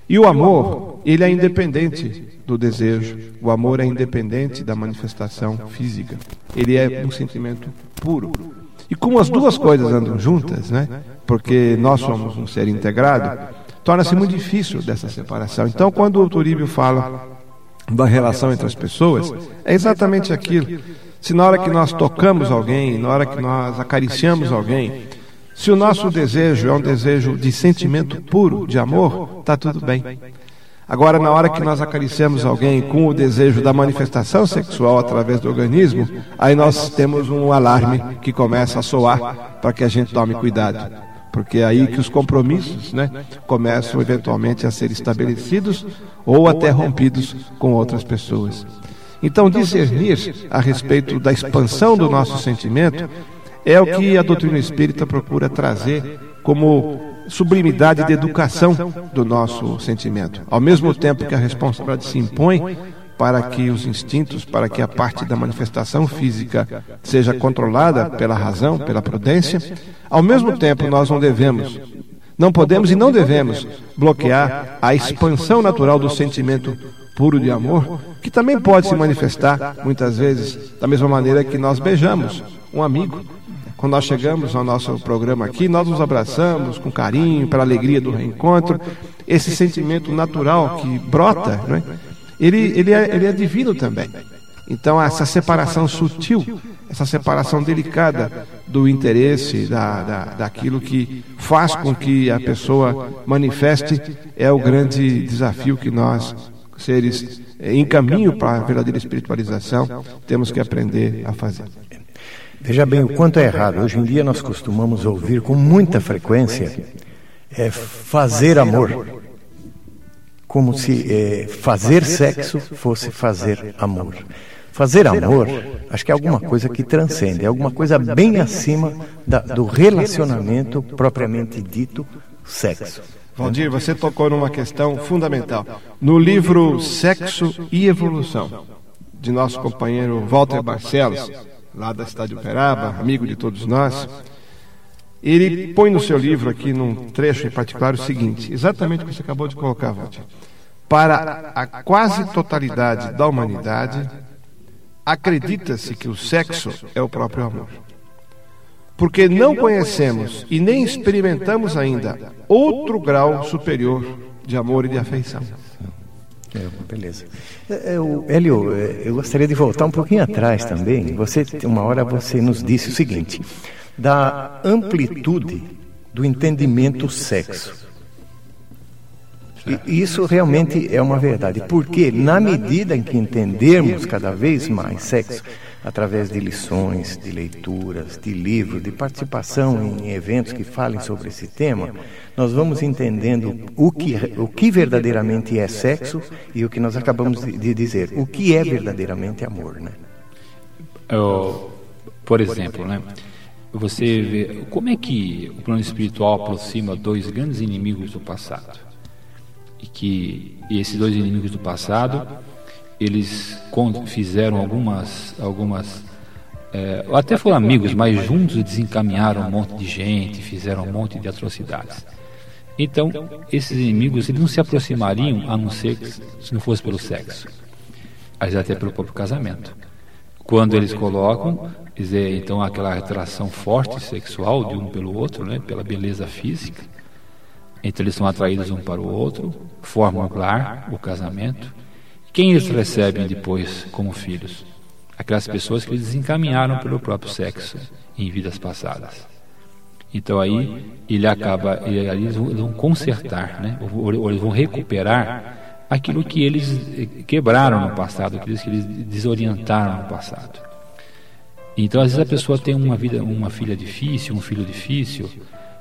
E o amor, ele é independente do desejo. O amor é independente da manifestação física. Ele é um sentimento puro. E como as duas coisas andam juntas, né? Porque nós somos um ser integrado, torna-se muito difícil dessa separação. Então, quando o Turíbio fala da relação entre as pessoas, é exatamente aquilo. Se na hora que nós tocamos alguém, na hora que nós acariciamos alguém, se o nosso desejo é um desejo de sentimento puro, de amor, está tudo bem. Agora, na hora que nós acariciamos alguém com o desejo da manifestação sexual através do organismo, aí nós temos um alarme que começa a soar para que a gente tome cuidado. Porque é aí que os compromissos né, começam eventualmente a ser estabelecidos ou até rompidos com outras pessoas. Então, discernir a respeito da expansão do nosso sentimento é o que a doutrina espírita procura trazer como sublimidade de educação do nosso sentimento. Ao mesmo tempo que a responsabilidade se impõe para que os instintos, para que a parte da manifestação física seja controlada pela razão, pela prudência, ao mesmo tempo nós não devemos, não podemos e não devemos bloquear a expansão natural do sentimento puro de amor, que também pode se manifestar muitas vezes da mesma maneira que nós beijamos um amigo, quando nós chegamos ao nosso programa aqui, nós nos abraçamos com carinho, pela alegria do reencontro. Esse sentimento natural que brota, né? Ele, ele, é, ele é divino também. Então, essa separação sutil, essa separação delicada do interesse, da, da, daquilo que faz com que a pessoa manifeste, é o grande desafio que nós, seres em caminho para a verdadeira espiritualização, temos que aprender a fazer. Veja bem o quanto é errado. Hoje em dia nós costumamos ouvir com muita frequência é, fazer amor. Como se é, fazer sexo fosse fazer amor. Fazer amor, acho que é alguma coisa que transcende, é alguma coisa bem acima da, do relacionamento propriamente dito sexo. Valdir, você tocou numa questão fundamental. No livro Sexo e Evolução, de nosso companheiro Walter Barcelos, lá da cidade de Uberaba, amigo de todos nós, ele põe no seu livro aqui, num trecho em particular, o seguinte, exatamente o que você acabou de colocar, Walter. Para a quase totalidade da humanidade, acredita-se que o sexo é o próprio amor. Porque não conhecemos e nem experimentamos ainda outro grau superior de amor e de afeição. É, beleza. É, eu, Hélio, é, eu gostaria de voltar um pouquinho atrás também. Você, uma hora você nos disse o seguinte: da amplitude do entendimento sexo. E isso realmente é uma verdade, porque na medida em que entendermos cada vez mais sexo, através de lições, de leituras, de livros, de participação em eventos que falem sobre esse tema, nós vamos entendendo o que, o que verdadeiramente é sexo e o que nós acabamos de dizer, o que é verdadeiramente amor, né? Eu, por exemplo, né? Você vê como é que o plano espiritual aproxima dois grandes inimigos do passado e que e esses dois inimigos do passado eles fizeram algumas, algumas é, até foram amigos, mas juntos desencaminharam um monte de gente, fizeram um monte de atrocidades. Então, esses inimigos eles não se aproximariam a não ser se não fosse pelo sexo, mas até pelo próprio casamento. Quando eles colocam, dizer, então aquela atração forte sexual de um pelo outro, né, pela beleza física, então eles são atraídos um para o outro, formam o lar, o casamento, quem eles recebem depois como filhos? Aquelas pessoas que eles desencaminharam pelo próprio sexo em vidas passadas. Então aí ele acaba, ele, eles vão consertar, né? ou eles vão recuperar aquilo que eles quebraram no passado, aquilo que eles desorientaram no passado. Então às vezes a pessoa tem uma vida, uma filha difícil, um filho difícil,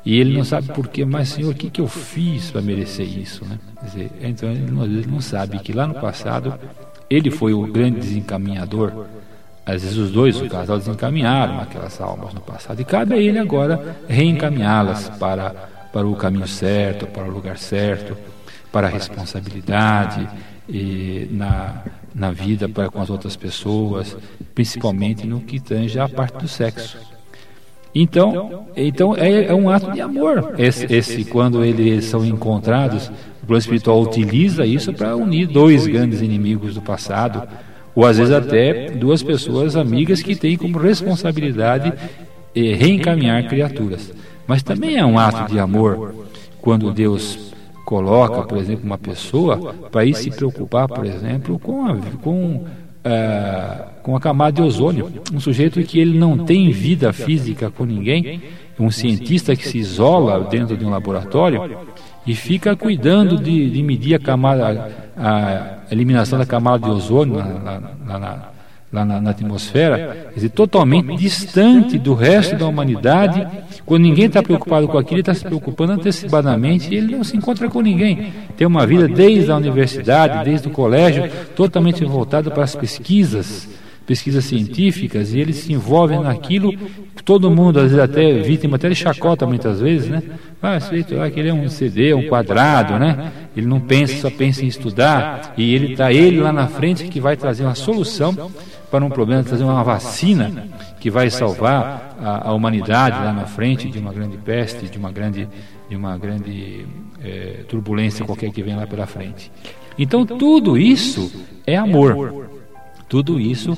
e ele não sabe por quê, mas Senhor, o que, que eu fiz para merecer isso? Né? Dizer, então ele não, ele não sabe que lá no passado ele foi o grande desencaminhador. Às vezes os dois, o casal, desencaminharam aquelas almas no passado. E cabe a ele agora reencaminhá-las para, para o caminho certo, para o lugar certo, para a responsabilidade e na, na vida para com as outras pessoas, principalmente no que tange a parte do sexo. Então, então é, é um ato de amor. Esse, esse, quando eles são encontrados, o plano espiritual utiliza isso para unir dois grandes inimigos do passado, ou às vezes até duas pessoas amigas que têm como responsabilidade e reencaminhar criaturas. Mas também é um ato de amor quando Deus coloca, por exemplo, uma pessoa para ir se preocupar, por exemplo, com a, com, é, com a camada de ozônio. Um sujeito que ele não tem vida física com ninguém, um cientista que se isola dentro de um laboratório e fica cuidando de, de medir a camada, a eliminação da camada de ozônio na, na, na, lá na, na atmosfera, dizer, totalmente distante do resto da humanidade. Quando ninguém está preocupado com aquilo, ele está se preocupando antecipadamente e ele não se encontra com ninguém. Tem uma vida desde a universidade, desde o colégio, totalmente voltada para as pesquisas pesquisas científicas e eles se envolvem naquilo, todo mundo, às vezes até vítima até de chacota muitas vezes, né? Ah, feito lá, que ele é um CD, um quadrado, né? Ele não pensa, só pensa em estudar, e ele está ele lá na frente que vai trazer uma solução para um problema, trazer uma vacina que vai salvar a, a humanidade lá na frente de uma grande peste, de uma grande, de uma grande é, turbulência qualquer que venha lá pela frente. Então tudo isso é amor. Tudo isso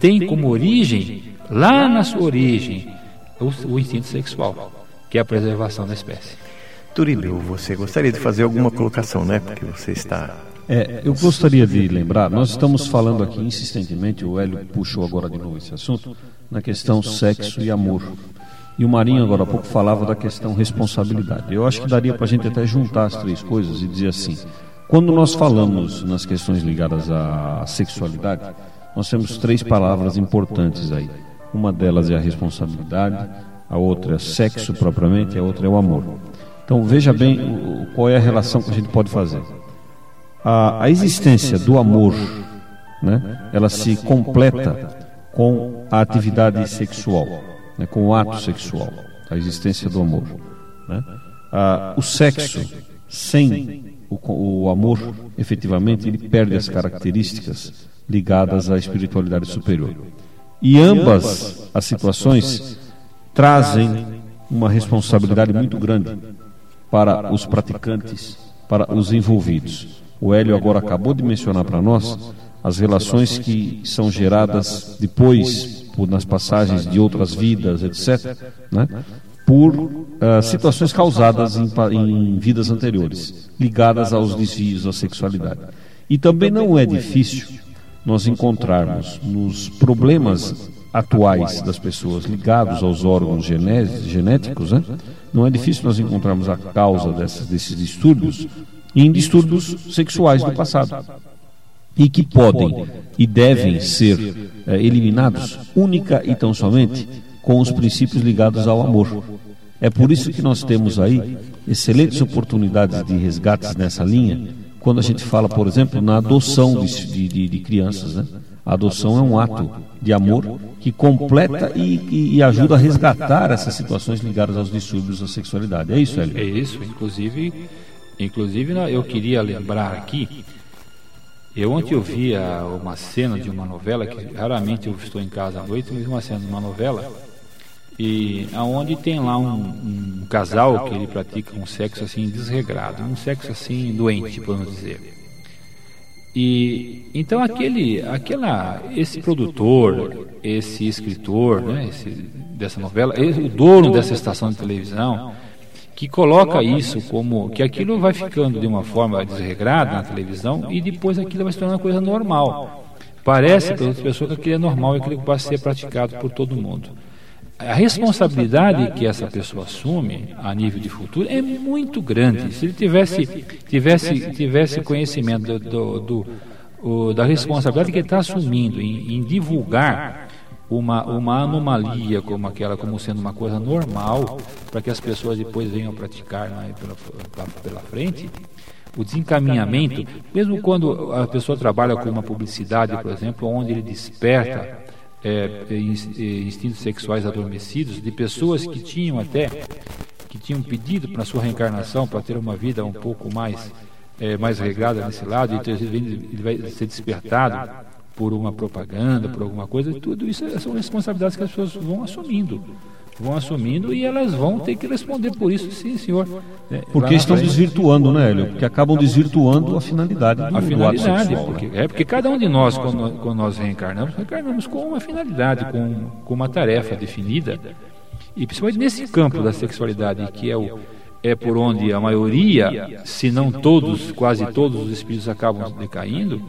tem como origem, lá na sua origem, o, o instinto sexual, que é a preservação da espécie. Turílio, você gostaria de fazer alguma colocação, né? Porque você está é, eu gostaria de lembrar, nós estamos falando aqui insistentemente, o Hélio puxou agora de novo esse assunto, na questão sexo e amor. E o Marinho agora há pouco falava da questão responsabilidade. Eu acho que daria para a gente até juntar as três coisas e dizer assim: quando nós falamos nas questões ligadas à sexualidade, nós temos três palavras importantes aí. Uma delas é a responsabilidade, a outra é sexo propriamente, a outra é o amor. Então veja bem qual é a relação que a gente pode fazer. A, a existência do amor, né, ela se completa com a atividade sexual, né, com o ato sexual, a existência do amor. Né? Ah, o sexo sem o, o amor, efetivamente, ele perde as características ligadas à espiritualidade superior. E ambas as situações trazem uma responsabilidade muito grande para os praticantes, para os envolvidos. O Hélio agora acabou de mencionar para nós as relações que são geradas depois, por, nas passagens de outras vidas, etc., né? por uh, situações causadas em, em vidas anteriores, ligadas aos desvios da sexualidade. E também não é difícil nós encontrarmos nos problemas atuais das pessoas ligados aos órgãos genéticos, né? não é difícil nós encontrarmos a causa dessas, desses distúrbios em distúrbios sexuais do passado e que podem e devem ser é, eliminados única e tão somente com os princípios ligados ao amor. É por isso que nós temos aí excelentes oportunidades de resgates nessa linha, quando a gente fala, por exemplo, na adoção de, de, de crianças. Né? A adoção é um ato de amor que completa e, e, ajuda a resgatar essas situações ligadas aos distúrbios da sexualidade. É isso, Hélio? É isso, inclusive, inclusive eu queria lembrar aqui. Eu ontem eu via uma cena de uma novela que raramente eu estou em casa à noite, mas uma cena de uma novela e aonde tem lá um, um, casal que ele pratica um sexo assim desregrado, um sexo assim doente, podemos dizer. E então aquele, aquela, esse produtor, esse escritor, né, esse, dessa novela, o dono dessa estação de televisão, que coloca isso como que aquilo vai ficando de uma forma desregrada na televisão e depois aquilo vai se tornar uma coisa normal. Parece para outras pessoas que aquilo é normal e aquilo vai ser praticado por todo mundo a responsabilidade que essa pessoa assume a nível de futuro é muito grande. Se ele tivesse, tivesse, tivesse conhecimento do, do, do da responsabilidade que ele está assumindo em, em, divulgar uma, uma anomalia como aquela, como sendo uma coisa normal, para que as pessoas depois venham praticar né, pela, pela frente, o desencaminhamento, mesmo quando a pessoa trabalha com uma publicidade, por exemplo, onde ele desperta é, é, instintos sexuais adormecidos de pessoas que tinham até que tinham pedido para sua reencarnação para ter uma vida um pouco mais é, mais regrada nesse lado e ele vai ser despertado por uma propaganda, por alguma coisa, tudo isso são responsabilidades que as pessoas vão assumindo vão assumindo e elas vão ter que responder por isso, sim, senhor. É, porque estão desvirtuando, né, Hélio? Porque acabam desvirtuando a finalidade do A finalidade, sexual, porque, né? é porque cada um de nós, quando, quando nós reencarnamos, reencarnamos com uma finalidade, com, com uma tarefa definida. E principalmente nesse campo da sexualidade, que é, o, é por onde a maioria, se não todos, quase todos os espíritos acabam decaindo,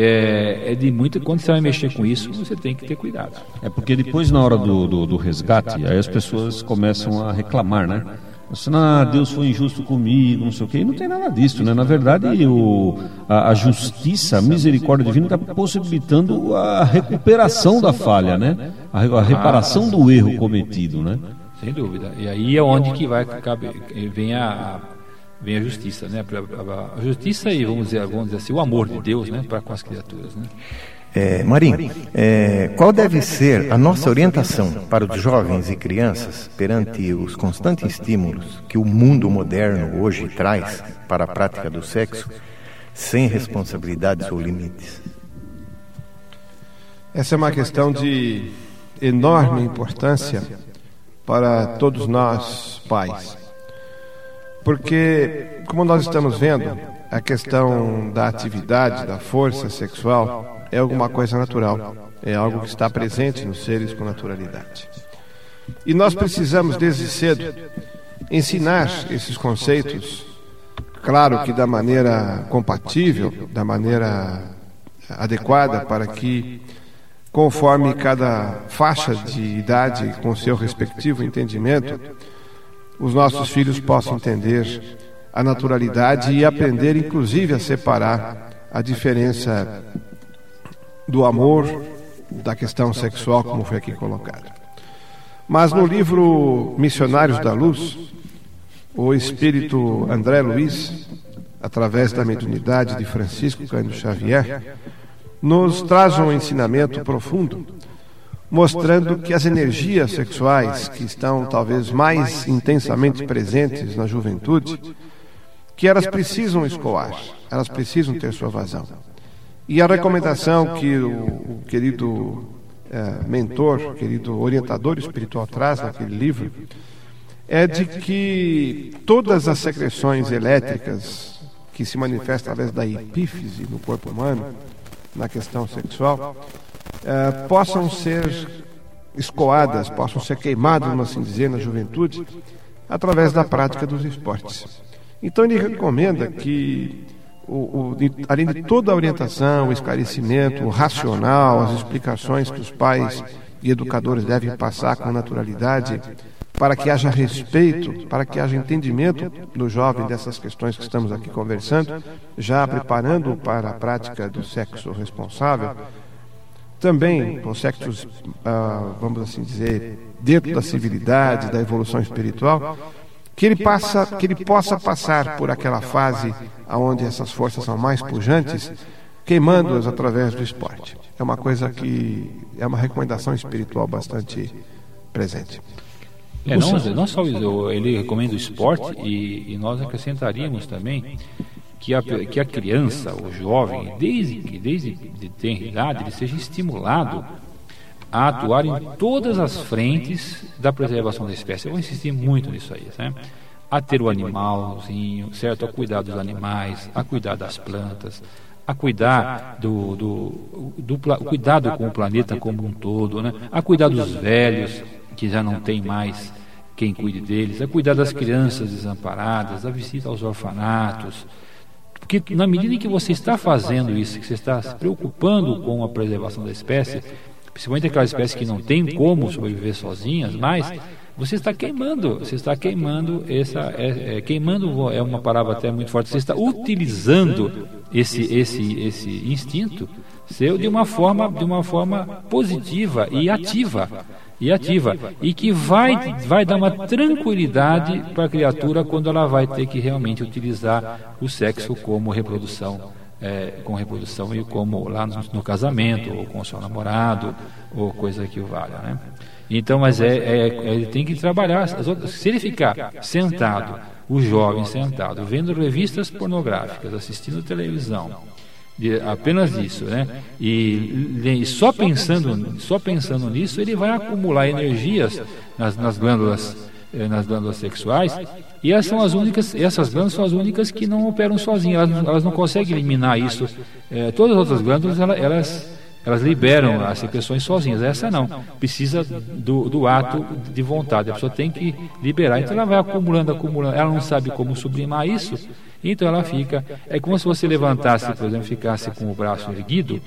é, é, de muito. Quando você vai mexer com isso, você tem que ter cuidado. É porque depois, na hora do, do, do resgate, aí as pessoas começam a reclamar, né? Assim, ah, Deus foi injusto comigo, não sei o quê. E não tem nada disso, né? Na verdade, o, a, a justiça, a misericórdia divina está possibilitando a recuperação da falha, né? A, a reparação do erro cometido, né? Sem dúvida. E aí é onde que vai caber, vem a, vem a justiça, né? A, justiça e vamos dizer, vamos dizer assim, o amor de Deus, né? Para com as criaturas, né? É, Marim, é, qual deve ser a nossa orientação para os jovens e crianças perante os constantes estímulos que o mundo moderno hoje traz para a prática do sexo, sem responsabilidades ou limites? Essa é uma questão de enorme importância para todos nós, pais. Porque, como nós estamos vendo, a questão da atividade, da força sexual, é alguma coisa natural, é algo que está presente nos seres com naturalidade. E nós precisamos, desde cedo, ensinar esses conceitos, claro que da maneira compatível, da maneira adequada, para que, conforme cada faixa de idade com seu respectivo entendimento, os nossos filhos possam entender a naturalidade e aprender, inclusive, a separar a diferença do amor, da questão sexual, como foi aqui colocado. Mas no livro Missionários da Luz, o espírito André Luiz, através da mediunidade de Francisco Cândido Xavier, nos traz um ensinamento profundo, mostrando que as energias sexuais que estão talvez mais intensamente presentes na juventude, que elas precisam escoar, elas precisam ter sua vazão. E a recomendação que o, o querido é, mentor, querido orientador espiritual traz naquele livro é de que todas as secreções elétricas que se manifestam através da epífise no corpo humano, na questão sexual, é, possam ser escoadas, possam ser queimadas, vamos assim dizer, na juventude, através da prática dos esportes. Então ele recomenda que o, o, além de toda a orientação, o esclarecimento, o racional, as explicações que os pais e educadores devem passar com naturalidade, para que haja respeito, para que haja entendimento do jovem dessas questões que estamos aqui conversando, já preparando para a prática do sexo responsável, também com sexos, ah, vamos assim dizer, dentro da civilidade, da evolução espiritual, que ele, passa, que ele possa passar por aquela fase onde essas forças são mais pujantes, queimando-as através do esporte. É uma coisa que é uma recomendação espiritual bastante presente. É, não, não só ele recomenda o esporte e, e nós acrescentaríamos também que a, que a criança, o jovem, desde que desde de ter idade, ele seja estimulado a atuar em todas as frentes da preservação da espécie. Eu vou insistir muito nisso aí, né? A ter o animalzinho, certo? A cuidar dos animais, a cuidar das plantas, a cuidar do, do, do, do cuidado com o planeta como um todo, né? A cuidar dos velhos que já não tem mais quem cuide deles, a cuidar das crianças desamparadas, a visita aos orfanatos. Porque na medida em que você está fazendo isso, que você está se preocupando com a preservação da espécie, principalmente aquelas espécies que não têm como sobreviver sozinhas, mas você está queimando, você está queimando essa, é, é, queimando é uma palavra até muito forte. Você está utilizando esse esse esse instinto seu de uma forma de uma forma positiva e ativa e ativa e que vai vai dar uma tranquilidade para a criatura quando ela vai ter que realmente utilizar o sexo como reprodução é, com reprodução e como lá no, no, casamento, ou com o seu namorado, ou coisa que o valha. Né? Então, mas é, é, é ele tem que trabalhar. Se ele ficar sentado, o jovem sentado, vendo revistas pornográficas, assistindo televisão, de, apenas isso, né? E, e, só pensando, só pensando nisso, ele vai acumular energias nas, nas glândulas eh, nas glândulas sexuais. E essas são as únicas essas glândulas são as únicas que não operam sozinhas. Elas, elas não conseguem eliminar isso. Eh, todas as outras glândulas elas, elas elas liberam as secreções sozinhas. Essa não, precisa do, do ato de vontade. A pessoa tem que liberar. Então ela vai acumulando, acumulando. Ela não sabe como sublimar isso, então ela fica. É como se você levantasse, por exemplo, ficasse com o braço erguido,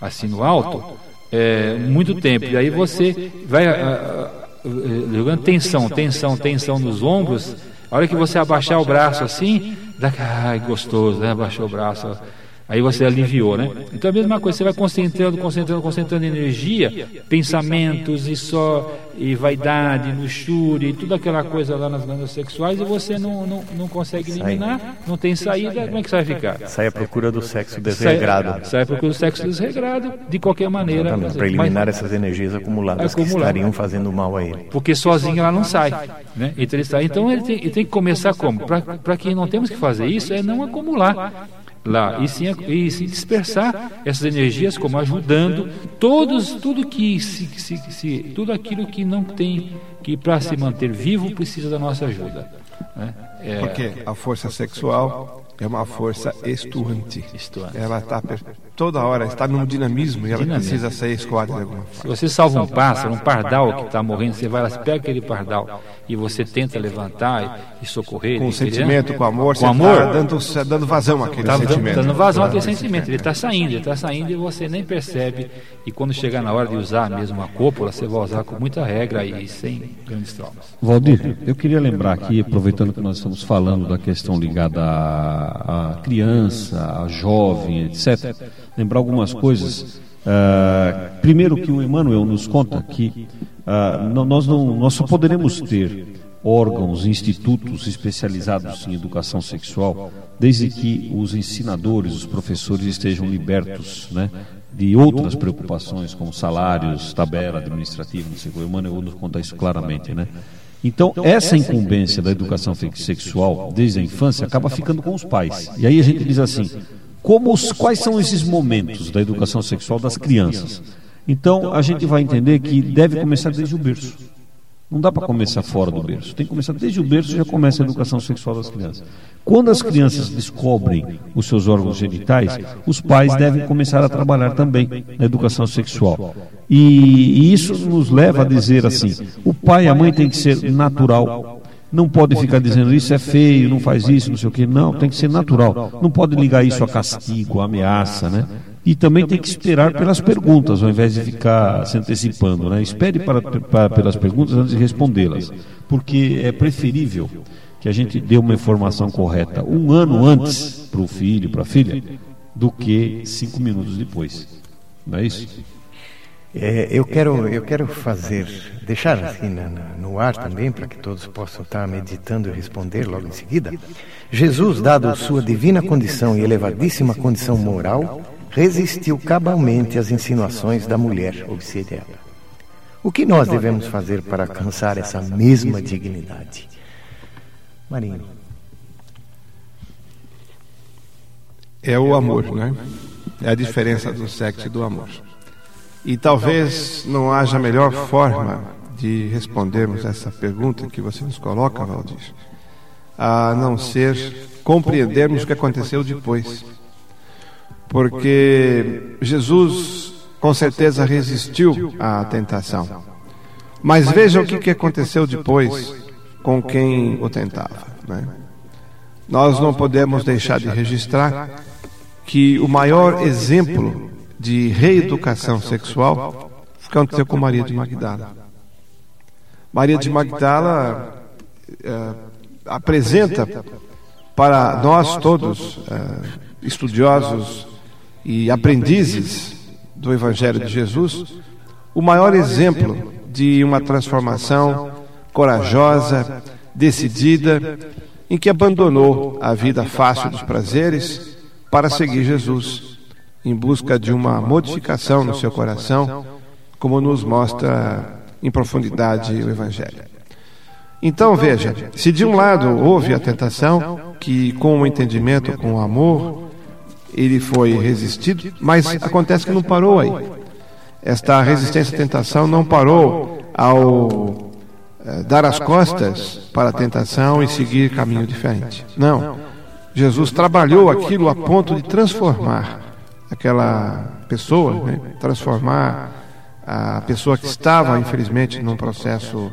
assim no alto, é, muito tempo. E aí você vai uh, uh, jogando tensão, tensão, tensão nos ombros. A hora que você abaixar o braço assim, dá, ai, gostoso, né? Abaixou o braço. Aí você aliviou, né? Então a mesma coisa, você vai concentrando, concentrando, concentrando energia, pensamentos e só e vaidade, luxúria e tudo aquela coisa lá nas glândulas sexuais e você não, não, não consegue eliminar, não tem saída, como é que você vai ficar? Sai à procura do sexo desregrado. Sai, sai à procura do sexo desregrado, de qualquer maneira. Para eliminar mas, essas energias acumuladas acumular. que estariam fazendo mal a ele. Porque sozinho ela não sai. Né? Então ele, sai. Então ele tem, ele tem que começar como? Para quem não temos que fazer isso, é não acumular lá e sim, e sim dispersar essas energias como ajudando todos tudo que se, se, se tudo aquilo que não tem que para se manter vivo precisa da nossa ajuda né? é, porque a força sexual é uma força estuante. Ela está toda hora, está num dinamismo e ela dinamismo. precisa ser escoada de alguma forma. Se você salva um pássaro, um pardal que está morrendo, você vai lá, pega aquele pardal e você tenta levantar e, socorrer. Com sentimento, com amor, com amor, tá dando, dando vazão àquele tá sentimento. Dando vazão àquele sentimento. Ele está saindo, ele está saindo e você nem percebe. E quando chegar na hora de usar mesmo a cópula, você vai usar com muita regra e sem grandes traumas. Valdir, eu queria lembrar aqui, aproveitando que nós estamos falando da questão ligada à criança, à jovem, etc., lembrar algumas coisas. Uh, primeiro que o Emmanuel nos conta que uh, nós, não, nós só poderemos ter órgãos, institutos especializados em educação sexual, desde que os ensinadores, os professores estejam libertos né, de outras preocupações, como salários, tabela administrativa, não sei o Emmanuel nos conta isso claramente. Né? Então, essa incumbência da educação sexual desde a infância acaba ficando com os pais. E aí a gente diz assim: como os, quais são esses momentos da educação sexual das crianças? Então, a gente vai entender que deve começar desde o berço. Não dá para começar fora do berço. Tem que começar desde o berço já começa a educação sexual das crianças. Quando as crianças descobrem os seus órgãos genitais, os pais devem começar a trabalhar também na educação sexual. E, isso nos leva a dizer assim: o pai e a mãe têm que ser natural. Não pode ficar dizendo isso é feio, não faz isso, não sei o que. Não, tem que ser natural. Não pode ligar isso a castigo, a ameaça, né? E também tem que esperar pelas perguntas, ao invés de ficar se antecipando. Né? Espere para, para, pelas perguntas antes de respondê-las, porque é preferível que a gente dê uma informação correta um ano antes para o filho, para a filha, do que cinco minutos depois. Não é isso? É, eu quero, eu quero fazer, deixar assim na, no ar também, para que todos possam estar meditando e responder logo em seguida. Jesus, dado sua divina condição e elevadíssima condição moral, resistiu cabalmente às insinuações da mulher obsidiada. O que nós devemos fazer para alcançar essa mesma dignidade? Marinho. É o amor, né? É a diferença do sexo e do amor. E talvez não haja melhor forma de respondermos essa pergunta que você nos coloca, Valdir, a não ser compreendermos o que aconteceu depois porque Jesus com certeza resistiu à tentação. Mas veja o que aconteceu depois com quem o tentava. Né? Nós não podemos deixar de registrar que o maior exemplo de reeducação sexual aconteceu com Maria de Magdala. Maria de Magdala é, apresenta para nós todos, é, estudiosos e aprendizes do Evangelho de Jesus, o maior exemplo de uma transformação corajosa, decidida, em que abandonou a vida fácil dos prazeres para seguir Jesus, em busca de uma modificação no seu coração, como nos mostra em profundidade o Evangelho. Então veja, se de um lado houve a tentação, que com o entendimento, com o amor, ele foi resistido, mas acontece que não parou aí. Esta resistência à tentação não parou ao é, dar as costas para a tentação e seguir caminho diferente. Não. Jesus trabalhou aquilo a ponto de transformar aquela pessoa, né? transformar a pessoa que estava, infelizmente, num processo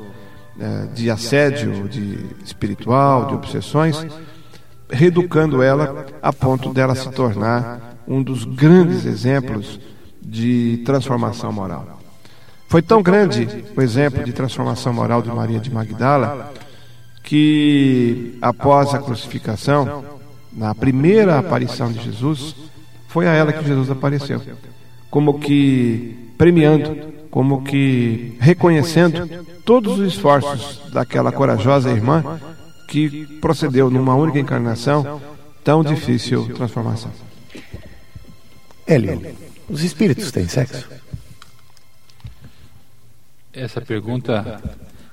é, de assédio de espiritual, de obsessões, reeducando ela a ponto dela se tornar um dos grandes exemplos de transformação moral. Foi tão grande o exemplo de transformação moral de Maria de Magdala que, após a crucificação, na primeira aparição de Jesus, foi a ela que Jesus apareceu, como que premiando, como que reconhecendo todos os esforços daquela corajosa irmã que procedeu numa única encarnação tão difícil transformação. Hélio, os espíritos têm sexo? Essa pergunta,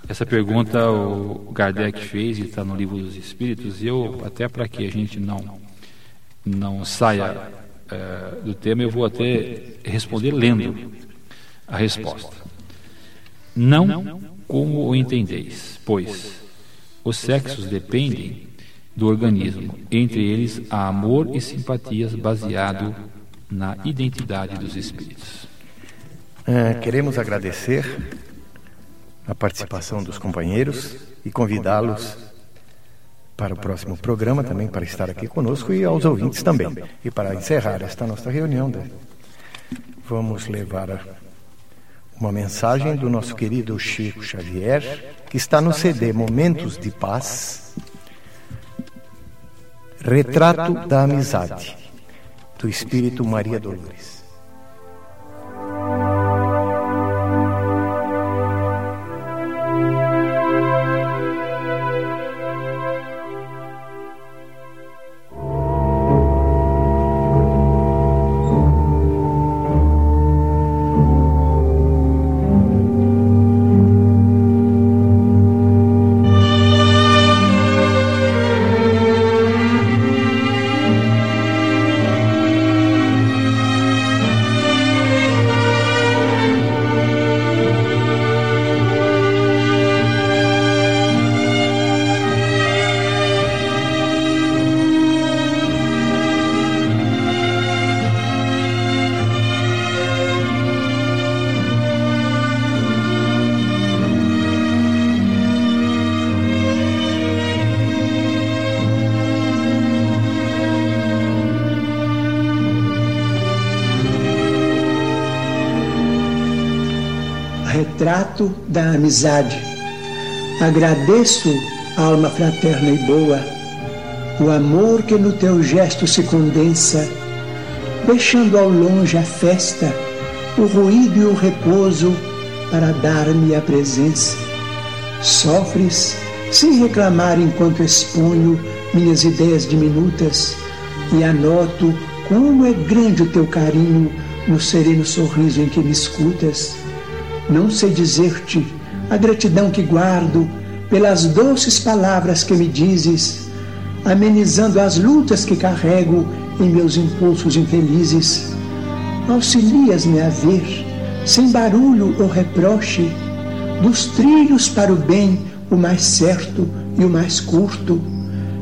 essa pergunta o Kardec fez e está no livro dos Espíritos. E eu até para que a gente não não saia é, do tema, eu vou até responder lendo a resposta. Não como o entendeis, pois os sexos dependem do organismo, entre eles há amor e simpatias baseado na identidade dos espíritos. É, queremos agradecer a participação dos companheiros e convidá-los para o próximo programa também para estar aqui conosco e aos ouvintes também. E para encerrar esta nossa reunião, vamos levar uma mensagem do nosso querido Chico Xavier, que está no CD Momentos de Paz, Retrato da Amizade, do Espírito Maria Dolores. Amizade. Agradeço, alma fraterna e boa, o amor que no teu gesto se condensa, deixando ao longe a festa, o ruído e o repouso para dar-me a presença. Sofres sem reclamar enquanto exponho minhas ideias diminutas e anoto como é grande o teu carinho no sereno sorriso em que me escutas. Não sei dizer-te a gratidão que guardo pelas doces palavras que me dizes, amenizando as lutas que carrego em meus impulsos infelizes. Auxilias-me a ver, sem barulho ou reproche, dos trilhos para o bem o mais certo e o mais curto,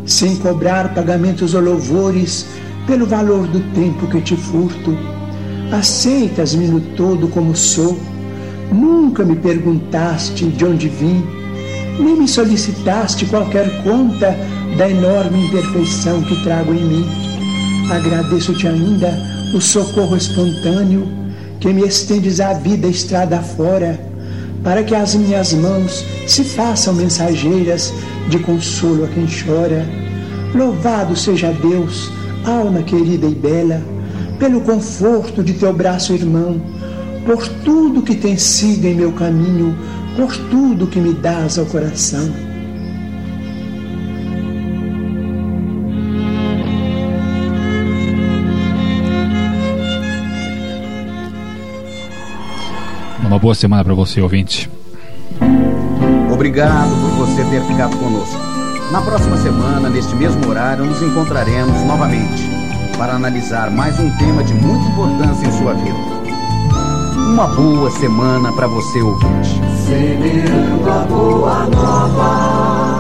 sem cobrar pagamentos ou louvores pelo valor do tempo que te furto. Aceitas-me no todo como sou Nunca me perguntaste de onde vim, nem me solicitaste qualquer conta da enorme imperfeição que trago em mim. Agradeço-te ainda o socorro espontâneo que me estendes a vida estrada fora, para que as minhas mãos se façam mensageiras de consolo a quem chora. Louvado seja Deus, alma querida e bela, pelo conforto de teu braço irmão por tudo que tem sido em meu caminho, por tudo que me dás ao coração. Uma boa semana para você, ouvinte. Obrigado por você ter ficado conosco. Na próxima semana, neste mesmo horário, nos encontraremos novamente para analisar mais um tema de muita importância em sua vida. Uma boa semana para você ouvinte. Semeando a boa nova.